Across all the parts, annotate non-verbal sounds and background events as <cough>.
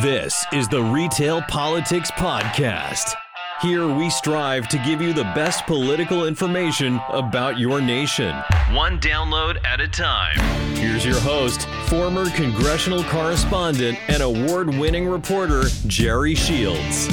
This is the Retail Politics Podcast. Here we strive to give you the best political information about your nation, one download at a time. Here's your host, former congressional correspondent and award winning reporter, Jerry Shields.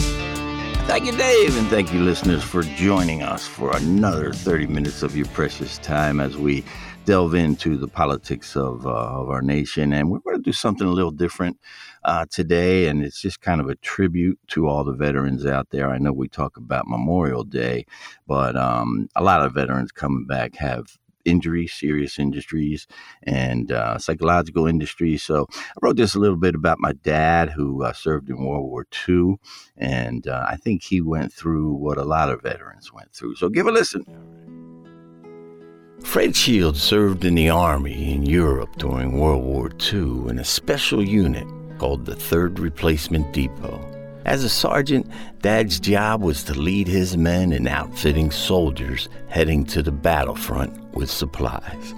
Thank you, Dave, and thank you, listeners, for joining us for another 30 minutes of your precious time as we delve into the politics of, uh, of our nation. And we're going to do something a little different uh, today, and it's just kind of a tribute to all the veterans out there. I know we talk about Memorial Day, but um, a lot of veterans coming back have injuries, serious injuries, and uh, psychological injuries. So I wrote this a little bit about my dad who uh, served in World War II, and uh, I think he went through what a lot of veterans went through. So give a listen. Fred Shields served in the Army in Europe during World War II in a special unit called the 3rd Replacement Depot. As a sergeant, Dad's job was to lead his men in outfitting soldiers heading to the battlefront with supplies.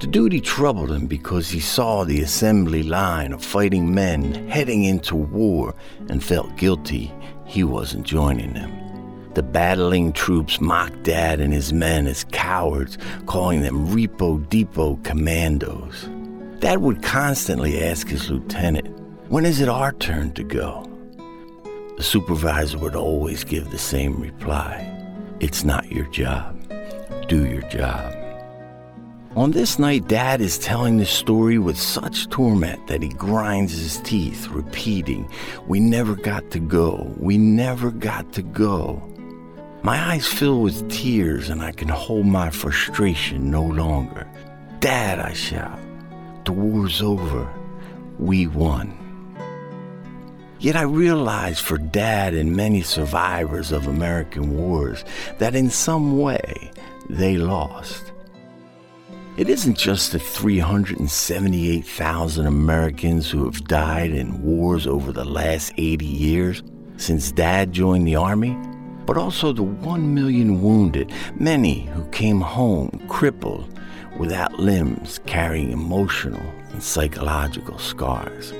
The duty troubled him because he saw the assembly line of fighting men heading into war and felt guilty he wasn't joining them. The battling troops mocked Dad and his men as cowards, calling them Repo Depot commandos. Dad would constantly ask his lieutenant, When is it our turn to go? The supervisor would always give the same reply It's not your job. Do your job. On this night, Dad is telling the story with such torment that he grinds his teeth, repeating, We never got to go. We never got to go. My eyes fill with tears, and I can hold my frustration no longer. Dad, I shout, the war's over. We won. Yet I realize for Dad and many survivors of American wars that in some way they lost. It isn't just the 378,000 Americans who have died in wars over the last 80 years since Dad joined the Army but also the one million wounded, many who came home crippled, without limbs, carrying emotional and psychological scars.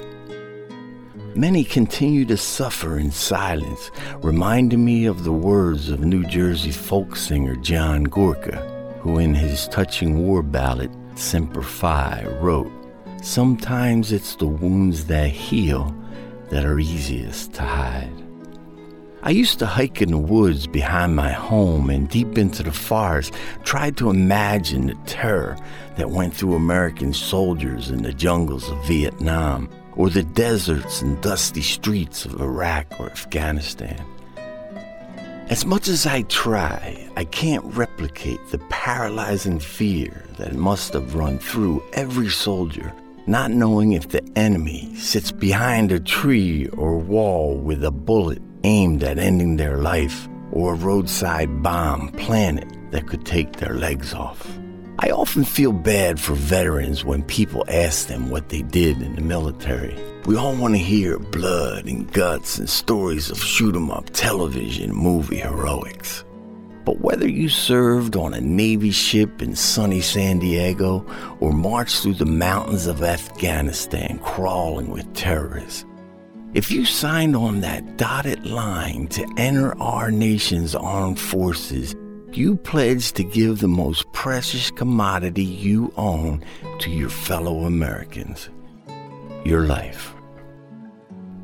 Many continue to suffer in silence, reminding me of the words of New Jersey folk singer John Gorka, who in his touching war ballad, Semper Fi, wrote, Sometimes it's the wounds that heal that are easiest to hide. I used to hike in the woods behind my home and deep into the forest, tried to imagine the terror that went through American soldiers in the jungles of Vietnam or the deserts and dusty streets of Iraq or Afghanistan. As much as I try, I can't replicate the paralyzing fear that must have run through every soldier, not knowing if the enemy sits behind a tree or wall with a bullet aimed at ending their life or a roadside bomb planted that could take their legs off. I often feel bad for veterans when people ask them what they did in the military. We all want to hear blood and guts and stories of shoot 'em up television movie heroics. But whether you served on a Navy ship in sunny San Diego or marched through the mountains of Afghanistan crawling with terrorists, if you signed on that dotted line to enter our nation's armed forces, you pledge to give the most precious commodity you own to your fellow Americans your life.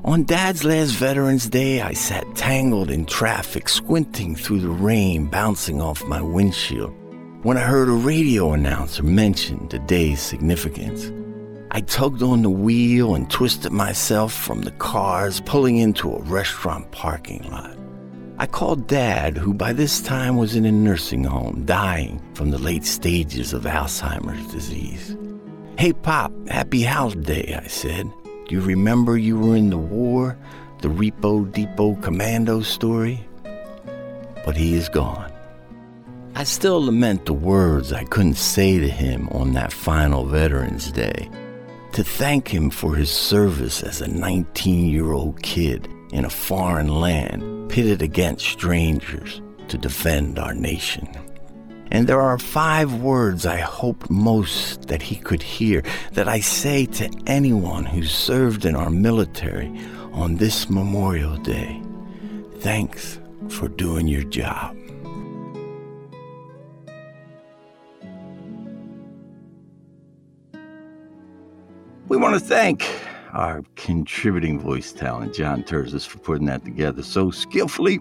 On Dad's last Veterans Day, I sat tangled in traffic, squinting through the rain bouncing off my windshield, when I heard a radio announcer mention the day's significance. I tugged on the wheel and twisted myself from the cars, pulling into a restaurant parking lot. I called Dad, who by this time was in a nursing home, dying from the late stages of Alzheimer's disease. Hey, Pop, happy holiday, I said. Do you remember you were in the war, the Repo Depot Commando story? But he is gone. I still lament the words I couldn't say to him on that final Veterans Day to thank him for his service as a 19 year old kid in a foreign land pitted against strangers to defend our nation. And there are five words I hoped most that he could hear that I say to anyone who served in our military on this Memorial Day. Thanks for doing your job. Want to thank our contributing voice talent, John Terzis, for putting that together so skillfully.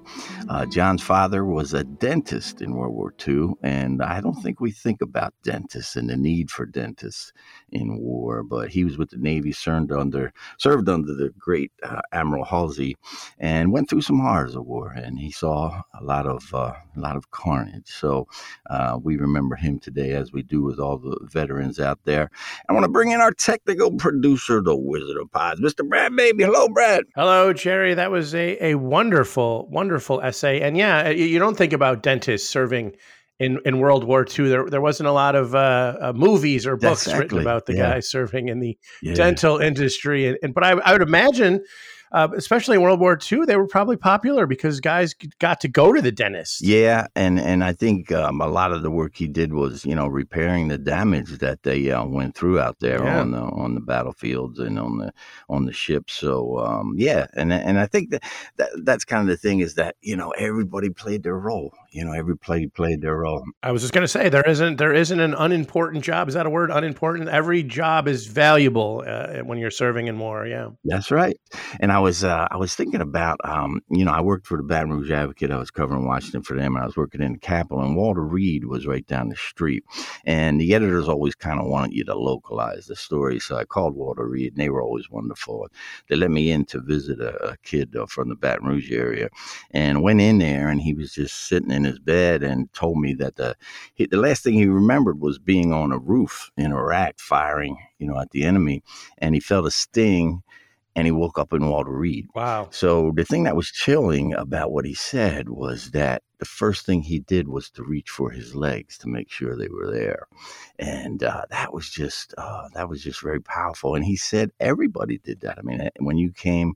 Uh, John's father was a dentist in World War II, and I don't think we think about dentists and the need for dentists in war, but he was with the Navy, served under served under the great uh, Admiral Halsey, and went through some horrors of war, and he saw a lot of uh, a lot of carnage. So uh, we remember him today, as we do with all the veterans out there. I want to bring in our technical producer, the Wizard Pods, Mr. Brad Baby. Hello, Brad. Hello, Jerry. That was a a wonderful, wonderful essay, and yeah, you don't think about dentists serving in, in World War II, there there wasn't a lot of uh, uh, movies or books exactly. written about the yeah. guys serving in the yeah. dental industry, and, and but I, I would imagine uh, especially in World War II, they were probably popular because guys got to go to the dentist. Yeah, and and I think um, a lot of the work he did was you know repairing the damage that they uh, went through out there yeah. on the on the battlefields and on the on the ships. So um, yeah, and and I think that, that that's kind of the thing is that you know everybody played their role. You know, every play played their role. I was just going to say there isn't there isn't an unimportant job. Is that a word? Unimportant. Every job is valuable uh, when you're serving in war. Yeah, that's right. And I was uh, I was thinking about um, you know I worked for the Baton Rouge Advocate. I was covering Washington for them, and I was working in the Capitol. And Walter Reed was right down the street, and the editors always kind of wanted you to localize the story. So I called Walter Reed, and they were always wonderful. They let me in to visit a, a kid uh, from the Baton Rouge area, and went in there, and he was just sitting in his bed and told me that the he, the last thing he remembered was being on a roof in Iraq firing, you know, at the enemy, and he felt a sting and he woke up in Walter Reed. Wow. So the thing that was chilling about what he said was that the first thing he did was to reach for his legs to make sure they were there, and uh, that was just uh, that was just very powerful. And he said everybody did that. I mean, eh, when you came.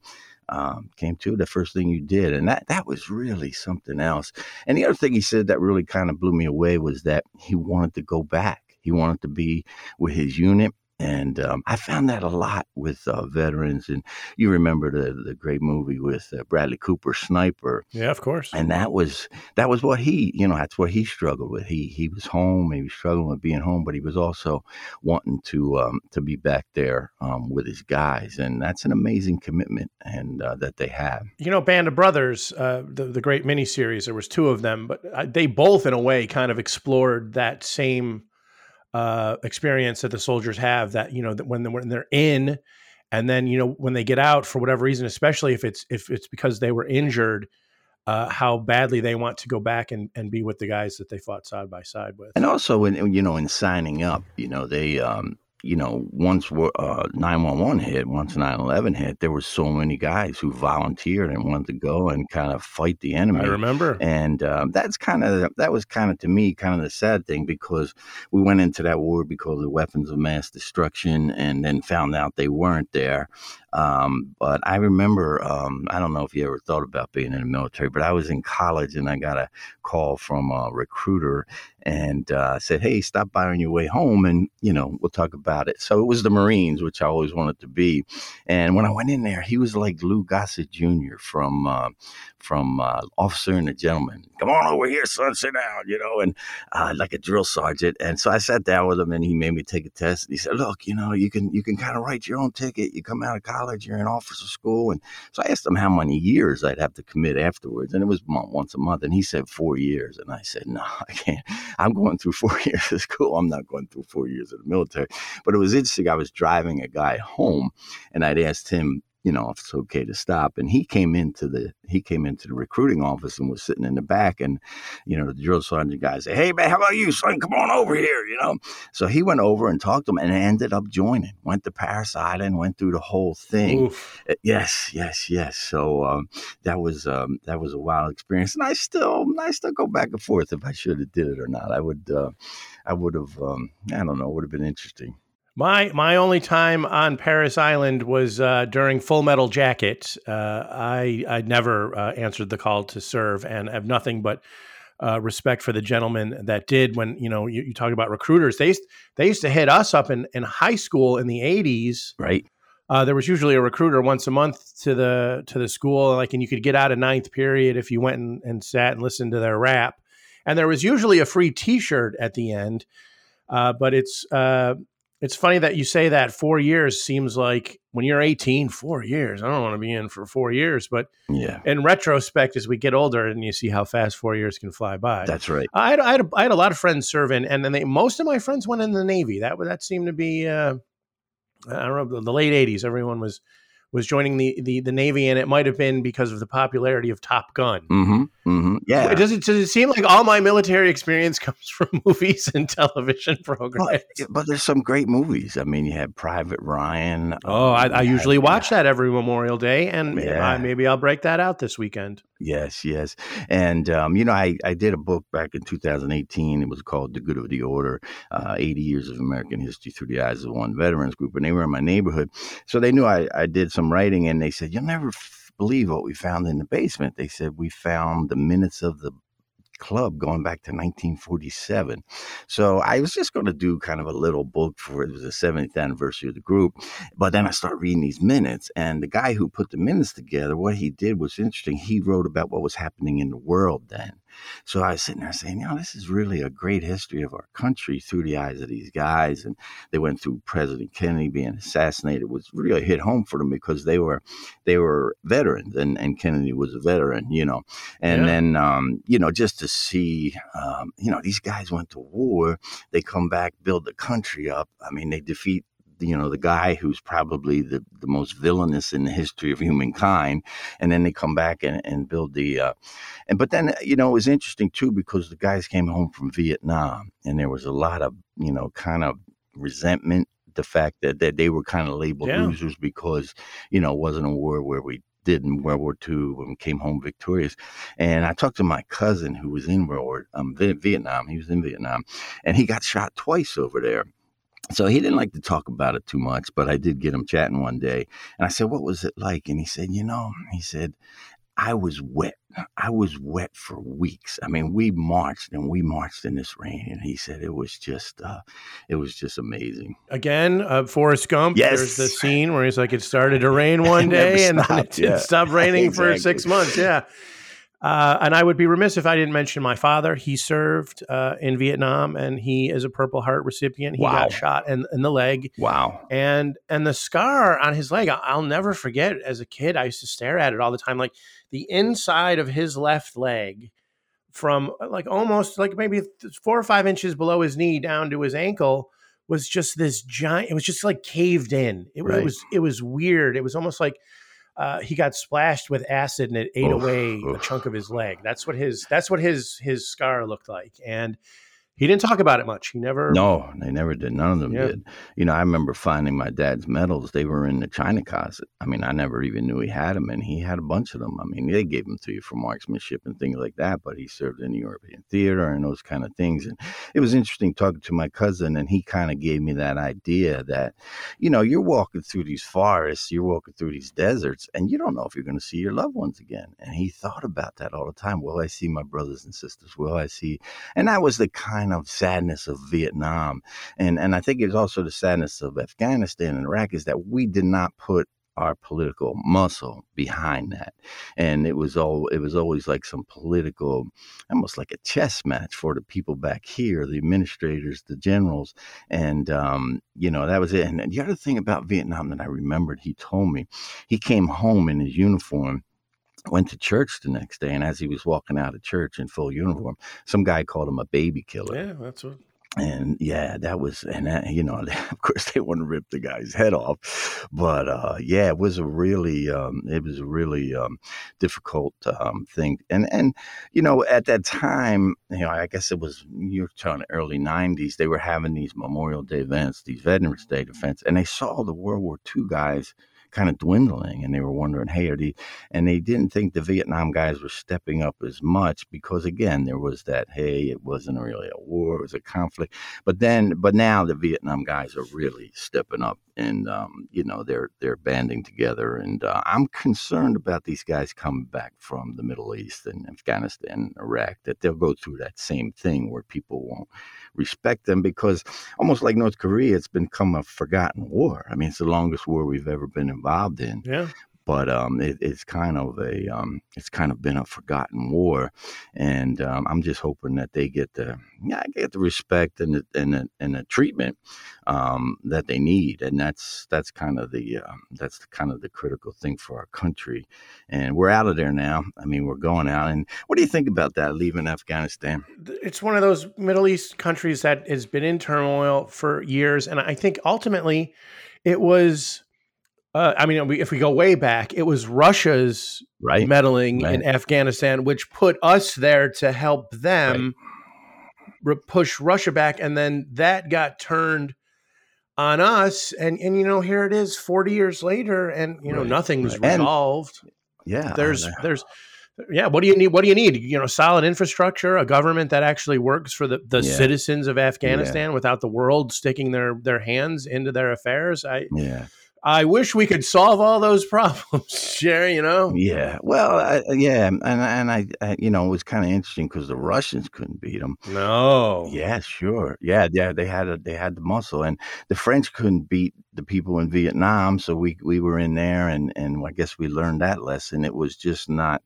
Um, came to the first thing you did, and that that was really something else. And the other thing he said that really kind of blew me away was that he wanted to go back. He wanted to be with his unit and um, I found that a lot with uh, veterans. And you remember the the great movie with uh, Bradley Cooper, Sniper. Yeah, of course. And that was that was what he, you know, that's what he struggled with. He he was home, he was struggling with being home, but he was also wanting to um, to be back there um, with his guys, and that's an amazing commitment and uh, that they have. You know, Band of Brothers, uh, the the great miniseries. There was two of them, but uh, they both, in a way, kind of explored that same uh, experience that the soldiers have that you know that when they're, when they're in and then you know when they get out for whatever reason especially if it's if it's because they were injured uh, how badly they want to go back and, and be with the guys that they fought side by side with. And also when you know in signing up you know they um you know, once uh, 911 hit, once 9/11 hit, there were so many guys who volunteered and wanted to go and kind of fight the enemy. I remember, and um, that's kind of that was kind of to me kind of the sad thing because we went into that war because of weapons of mass destruction, and then found out they weren't there. Um, but I remember, um, I don't know if you ever thought about being in the military, but I was in college and I got a call from a recruiter and uh, said, "Hey, stop by on your way home, and you know we'll talk about it." So it was the Marines, which I always wanted to be. And when I went in there, he was like Lou Gossett Jr. from uh, from uh, Officer and a Gentleman. Come on over here, son, sit down, you know, and uh, like a drill sergeant. And so I sat down with him, and he made me take a test. And he said, "Look, you know, you can you can kind of write your own ticket. You come out of college, you're in officer school." And so I asked him how many years I'd have to commit afterwards, and it was once a month. And he said four years, and I said, "No, <laughs> I can't. I'm going through <laughs> four years of school. I'm not going through four years of the military." But it was interesting. I was driving a guy home, and I'd asked him you know, if it's okay to stop. And he came into the he came into the recruiting office and was sitting in the back. And, you know, the drill sergeant guy said, Hey man, how about you, son? Come on over here, you know. So he went over and talked to him and ended up joining. Went to Parris Island, went through the whole thing. Oof. Uh, yes, yes, yes. So um, that was um, that was a wild experience. And I still I still go back and forth if I should have did it or not. I would uh, I would have um, I don't know, would have been interesting. My my only time on Parris Island was uh, during Full Metal Jacket. Uh, I I never uh, answered the call to serve, and have nothing but uh, respect for the gentleman that did. When you know you, you talk about recruiters, they used, they used to hit us up in, in high school in the eighties, right? uh, there was usually a recruiter once a month to the to the school, like, and you could get out of ninth period if you went and, and sat and listened to their rap. And there was usually a free T-shirt at the end. Uh, but it's uh, it's funny that you say that. Four years seems like when you're 18, four years. I don't want to be in for four years, but Yeah. in retrospect, as we get older, and you see how fast four years can fly by. That's right. I had, I had, a, I had a lot of friends serving, and then they, most of my friends went in the Navy. That that seemed to be, uh, I don't know, the late '80s. Everyone was was joining the, the the Navy, and it might have been because of the popularity of Top Gun. Mm-hmm. Mm-hmm. Yeah. Does it does it seem like all my military experience <laughs> comes from <laughs> movies and television programs? But, but there's some great movies. I mean, you had Private Ryan. Oh, I, um, I you usually watch that every Memorial Day, and Yeah. I, maybe I'll break that out this weekend. Yes, yes. And, um, you know, I, I did a book back in 2018. It was called The Good of the Order uh, 80 Years of American History Through the Eyes of One Veterans Group. And they were in my neighborhood. So they knew I, I did some writing, and they said, You'll never f- believe what we found in the basement. They said, We found the minutes of the club going back to 1947. So I was just going to do kind of a little book for it was the 70th anniversary of the group. But then I started reading these minutes, and the guy who put the minutes together, what he did was interesting. He wrote about what was happening in the world then. So I was sitting there saying, you know, this is really a great history of our country through the eyes of these guys. And they went through President Kennedy being assassinated it was really hit home for them because they were they were veterans and, and Kennedy was a veteran, you know. And Yeah. then um, you know, just to see um, you know, these guys went to war, they come back, build the country up. I mean, they defeat you know the guy who's probably the, the most villainous in the history of humankind and then they come back and, and build the uh, and but then you know it was interesting too because the guys came home from vietnam and there was a lot of you know kind of resentment the fact that, that they were kind of labeled Yeah. losers because you know it wasn't a war where we did in World War II when we came home victorious. And I talked to my cousin who was in World War um, Vietnam. He was in Vietnam, and he got shot twice over there. So he didn't like to talk about it too much, but I did get him chatting one day. And I said, What was it like? And he said, You know, he said, I was wet. I was wet for weeks. I mean, we marched and we marched in this rain. And he said it was just, uh, it was just amazing. Again, uh, Forrest Gump. Yes. There's the scene where he's like, it started to rain <laughs> one day and then it, yeah. it stopped <laughs> raining for six months. Yeah. Uh, and I would be remiss if I didn't mention my father. He served uh, in Vietnam and he is a Purple Heart recipient. He Wow. got shot in, in the leg. Wow. and and the scar on his leg i'll never forget as a kid i used to stare at it all the time like the inside of his left leg from uh, like almost like maybe four or five inches below his knee down to his ankle was just this giant it was just like caved in it, Right. was it was weird it was almost like uh, he got splashed with acid and it ate Oof, away a chunk of his leg. That's what his that's what his his scar looked like. And he didn't talk about it much he never No, they never did. None of them Yeah. did. You know, I remember finding my dad's medals. They were in the china closet. I mean, I never even knew he had them, and he had a bunch of them. I mean, they gave them to you for marksmanship and things like that. But he served in the European theater and those kind of things. And it was interesting talking to my cousin, and he kind of gave me that idea that, you know, you're walking through these forests, you're walking through these deserts, and you don't know if you're going to see your loved ones again. And he thought about that all the time. Will I see my brothers and sisters? Will I see and that was the kind of sadness of Vietnam, and and I think it's also the sadness of Afghanistan and Iraq is that we did not put our political muscle behind that, and it was all it was always like some political, almost like a chess match for the people back here, the administrators, the generals, and um, you know that was it. And the other thing about Vietnam that I remembered, he told me, he came home in his uniform went to church the next day and as he was walking out of church in full uniform some guy called him a baby killer. Yeah that's what and yeah that was and that, you know <laughs> of course they want to rip the guy's head off. But uh yeah it was a really um it was a really um difficult um thing. And and you know at that time you know i guess it was you're talking early 90s they were having these memorial day events these veterans day events and they saw the world war ii guys kind of dwindling and they were wondering hey are the and they didn't think the vietnam guys were stepping up as much because again there was that hey it wasn't really a war it was a conflict. But then but now the vietnam guys are really stepping up and um, you know they're they're banding together and uh, i'm concerned about these guys coming back from the middle east and afghanistan and iraq that they'll go through that same thing where people won't respect them because almost like North Korea, it's become a forgotten war. I mean, it's the longest war we've ever been involved in. Yeah but um, it, it's kind of a um, it's kind of been a forgotten war, and um, I'm just hoping that they get the yeah get the respect and the and the, and the treatment um, that they need, and that's that's kind of the uh, that's the, kind of the critical thing for our country, and we're out of there now. I mean, we're going out, and what do you think about that leaving Afghanistan? It's one of those Middle East countries that has been in turmoil for years, and I think ultimately it was uh, I mean, if we go way back, it was Russia's right. meddling right. in Afghanistan, which put us there to help them right. push Russia back, and then that got turned on us. And and you know, here it is, forty years later, and you know, nothing's resolved. And, yeah, there's there's yeah what do you need what do you need you know solid infrastructure a government that actually works for the, the yeah. citizens of afghanistan yeah. without the world sticking their their hands into their affairs i yeah I wish we could solve all those <laughs> problems, Jerry. You know? Yeah. Well, I, yeah, and and I, I, you know, it was kind of interesting because the Russians couldn't beat them. No. Yeah, sure. Yeah, yeah. They had a, they had the muscle, and the French couldn't beat the people in Vietnam. So we we were in there, and and I guess we learned that lesson. It was just not.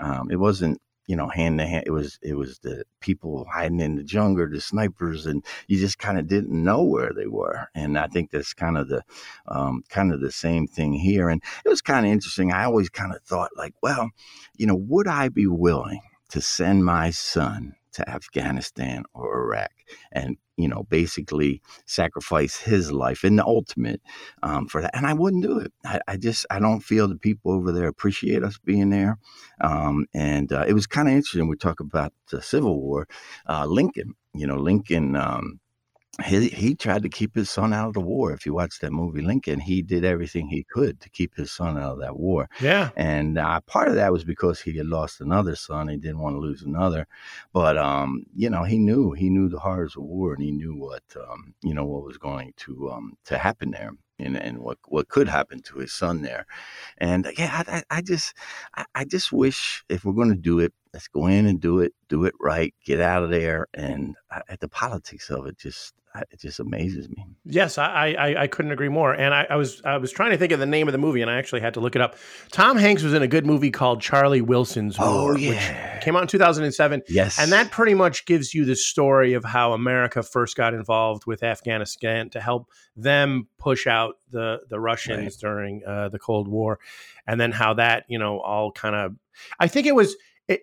Um, it wasn't you know, hand to hand. It was it was the people hiding in the jungle, the snipers, and you just kind of didn't know where they were. And I think that's kind of the um, kind of the same thing here. And it was kind of interesting. I always kind of thought like, well, you know, would I be willing to send my son to Afghanistan or Iraq and you know basically sacrifice his life in the ultimate um, for that and I wouldn't do it. I, I, just I don't feel the people over there appreciate us being there um, and uh, it was kind of interesting we talk about the Civil War uh, Lincoln you know Lincoln um, he he tried to keep his son out of the war. If you watch that movie Lincoln, he did everything he could to keep his son out of that war. Yeah, and uh, part of that was because he had lost another son. He didn't want to lose another, but um, you know, he knew he knew the horrors of war, and he knew what um, you know what was going to um, to happen there. And, and what what could happen to his son there, and yeah, I, I just I, I just wish if we're going to do it, let's go in and do it, do it right, get out of there, and uh, the politics of it just it just amazes me. Yes, I, I, I couldn't agree more. And I, I, was I was trying to think of the name of the movie, and I actually had to look it up. Tom Hanks was in a good movie called Charlie Wilson's oh, War, yeah. which came out in 2007. Yes, and that pretty much gives you the story of how America first got involved with Afghanistan to help them push out the the Russians right. during uh, the Cold War, and then how that you know all kind of. I think it was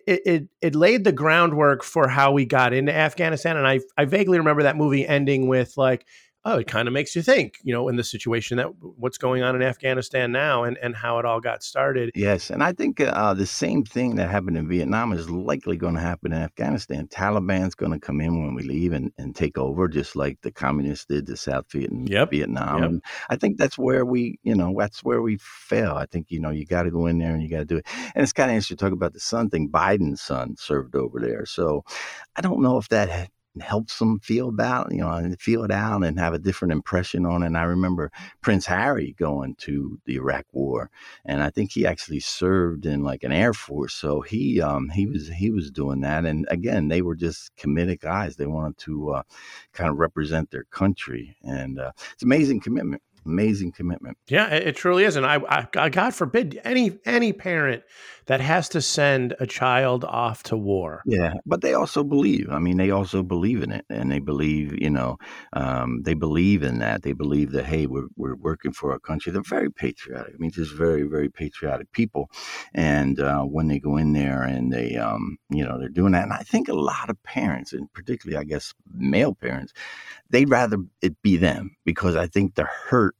it, it it laid the groundwork for how we got into Afghanistan. And I I vaguely remember that movie ending with like oh, it kind of makes you think, you know, in the situation that what's going on in Afghanistan now and, and how it all got started. Yes. And I think uh, the same thing that happened in Vietnam is likely going to happen in Afghanistan. Taliban's going to come in when we leave and, and take over, just like the communists did to South Vietnam. Yep. Vietnam. Yep. I think that's where we, you know, that's where we fail. I think, you know, you got to go in there and you got to do it. And it's kind of interesting to talk about the son thing. Biden's son served over there. So I don't know if that helps them feel about, you know, and feel it out and have a different impression on it. And I remember Prince Harry going to the Iraq War, and I think he actually served in like an Air Force. So he um, he was he was doing that. And again, they were just committed guys. They wanted to uh, kind of represent their country, and uh, it's amazing commitment amazing commitment. Yeah, it truly is, and I, I, God forbid any any parent that has to send a child off to war. Yeah, but they also believe. I mean, they also believe in it, and they believe, you know, um, they believe in that. They believe that hey, we're we're working for our country. They're very patriotic. I mean, just very very patriotic people, and uh, when they go in there and they, um, you know, they're doing that, and I think a lot of parents, and particularly, I guess, male parents, they'd rather it be them because I think the hurt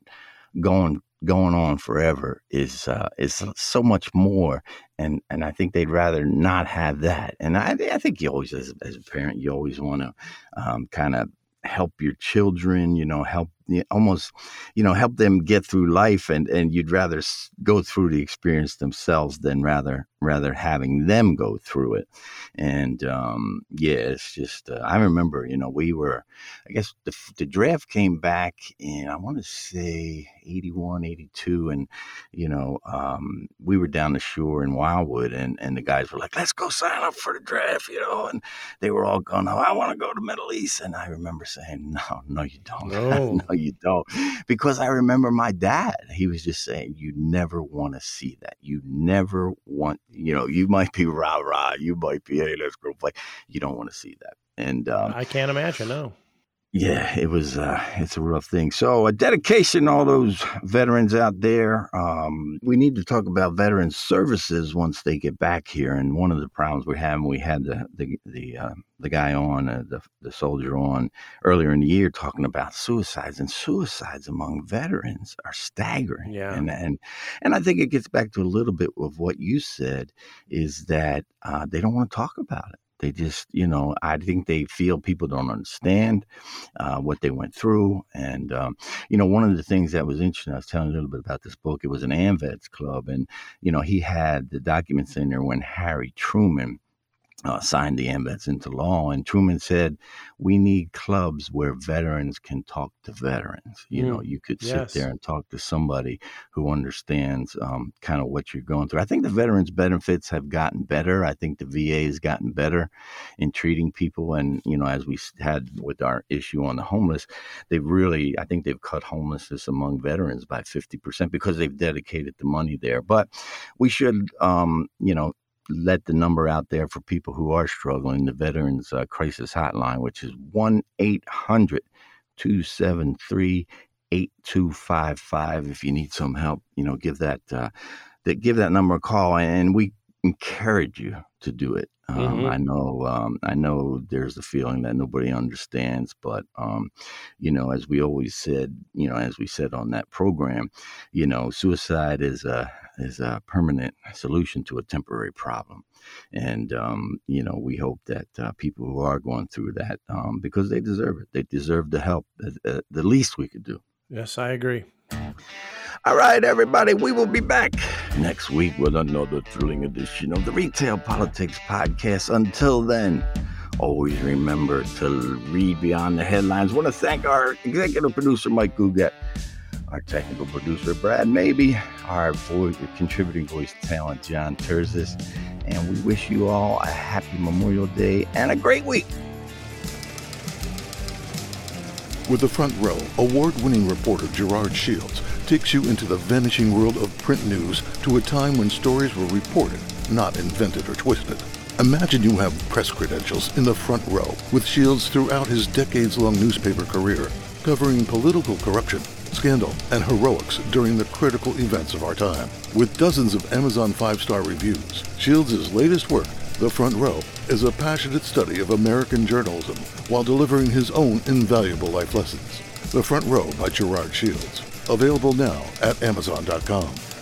going going on forever is uh, is so much more, and and I think they'd rather not have that. And I I think you always as, as a parent you always want to um, kind of help your children, you know, help almost, you know, help them get through life, and and you'd rather go through the experience themselves than rather rather having them go through it. And um, yeah, it's just uh, I remember, you know, we were, I guess the the draft came back in I want to say 81, 82, and you know, um, we were down the shore in Wildwood, and and the guys were like, "Let's go sign up for the draft," you know, and they were all going, "Oh, I want to go to Middle East," and I remember saying, "No, no, you don't, <laughs> no, no you don't," because I remember my dad. He was just saying, "You never want to see that. You never want, you know, you might be rah rah, you might be, hey, let's go play. You don't want to see that." And um, I can't imagine, no. Yeah, it was. Uh, it's a rough thing. So, a dedication to all those veterans out there. Um, we need to talk about veteran services once they get back here. And one of the problems we're having, we had the the the, uh, the guy on, uh, the the soldier on earlier in the year, talking about suicides, and suicides among veterans are staggering. Yeah, and and and I think it gets back to a little bit of what you said, is that uh, they don't want to talk about it they just, you know, I think they feel people don't understand uh, what they went through. And, um, you know, one of the things that was interesting, I was telling a little bit about this book, it was an AMVETS club. And, you know, he had the documents in there when Harry Truman uh, signed the AMVETS into law. And Truman said, we need clubs where veterans can talk to veterans. You mm. know, you could sit there and talk to somebody who understands um, kind of what you're going through. I think the veterans benefits have gotten better. I think the VA has gotten better in treating people. And, you know, as we had with our issue on the homeless, they've really, I think they've cut homelessness among veterans by 50% because they've dedicated the money there. But we should, um, you know, let the number out there for people who are struggling the Veterans uh, Crisis Hotline, which is 1 800 273 8255. If you need some help, you know, give that, uh, that, give that number a call. And we encourage you to do it. Um, mm-hmm. I know, um, I know there's a feeling that nobody understands, but um, you know, as we always said, you know, as we said on that program, you know, suicide is a is a permanent solution to a temporary problem. And, um, you know, we hope that uh, people who are going through that, um, because they deserve it, they deserve the help, uh, the least we could do. Yes, I agree. All right, everybody, we will be back next week with another thrilling edition of the Retail Politics Podcast. Until then, always remember to read beyond the headlines. I want to thank our executive producer, Mike Gugat our technical producer, Brad Maybe, our voice, contributing voice talent, John Terzis. And we wish you all a happy Memorial Day and a great week. With the front row, award winning reporter Gerard Shields takes you into the vanishing world of print news to a time when stories were reported, not invented or twisted. Imagine you have press credentials in the front row with Shields throughout his decades long newspaper career, covering political corruption scandal, and heroics during the critical events of our time. With dozens of Amazon five-star reviews, Shields' latest work, The Front Row, is a passionate study of American journalism while delivering his own invaluable life lessons. The Front Row by Gerard Shields. Available now at Amazon.com.